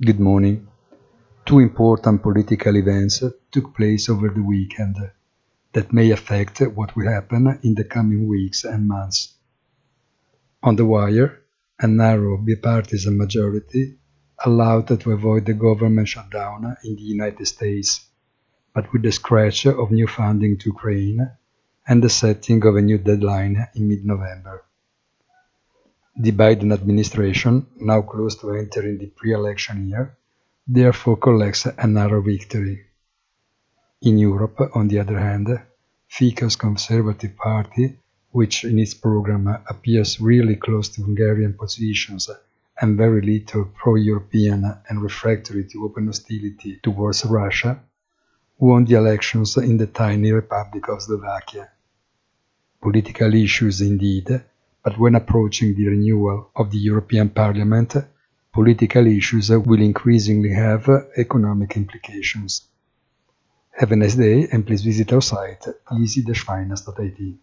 Good morning. Two important political events took place over the weekend that may affect what will happen in the coming weeks and months. On the wire, a narrow bipartisan majority allowed to avoid the government shutdown in the United States, but with the scratch of new funding to Ukraine and the setting of a new deadline in mid-November. The Biden administration, now close to entering the pre-election year, therefore collects a narrow victory. In Europe, on the other hand, Fico's Conservative Party, which in its program appears really close to Hungarian positions and very little pro-European and refractory to open hostility towards Russia, won the elections in the tiny Republic of Slovakia. Political issues indeed, but when approaching the renewal of the European Parliament, political issues will increasingly have economic implications. Have a nice day and please visit our site easy-finance.it.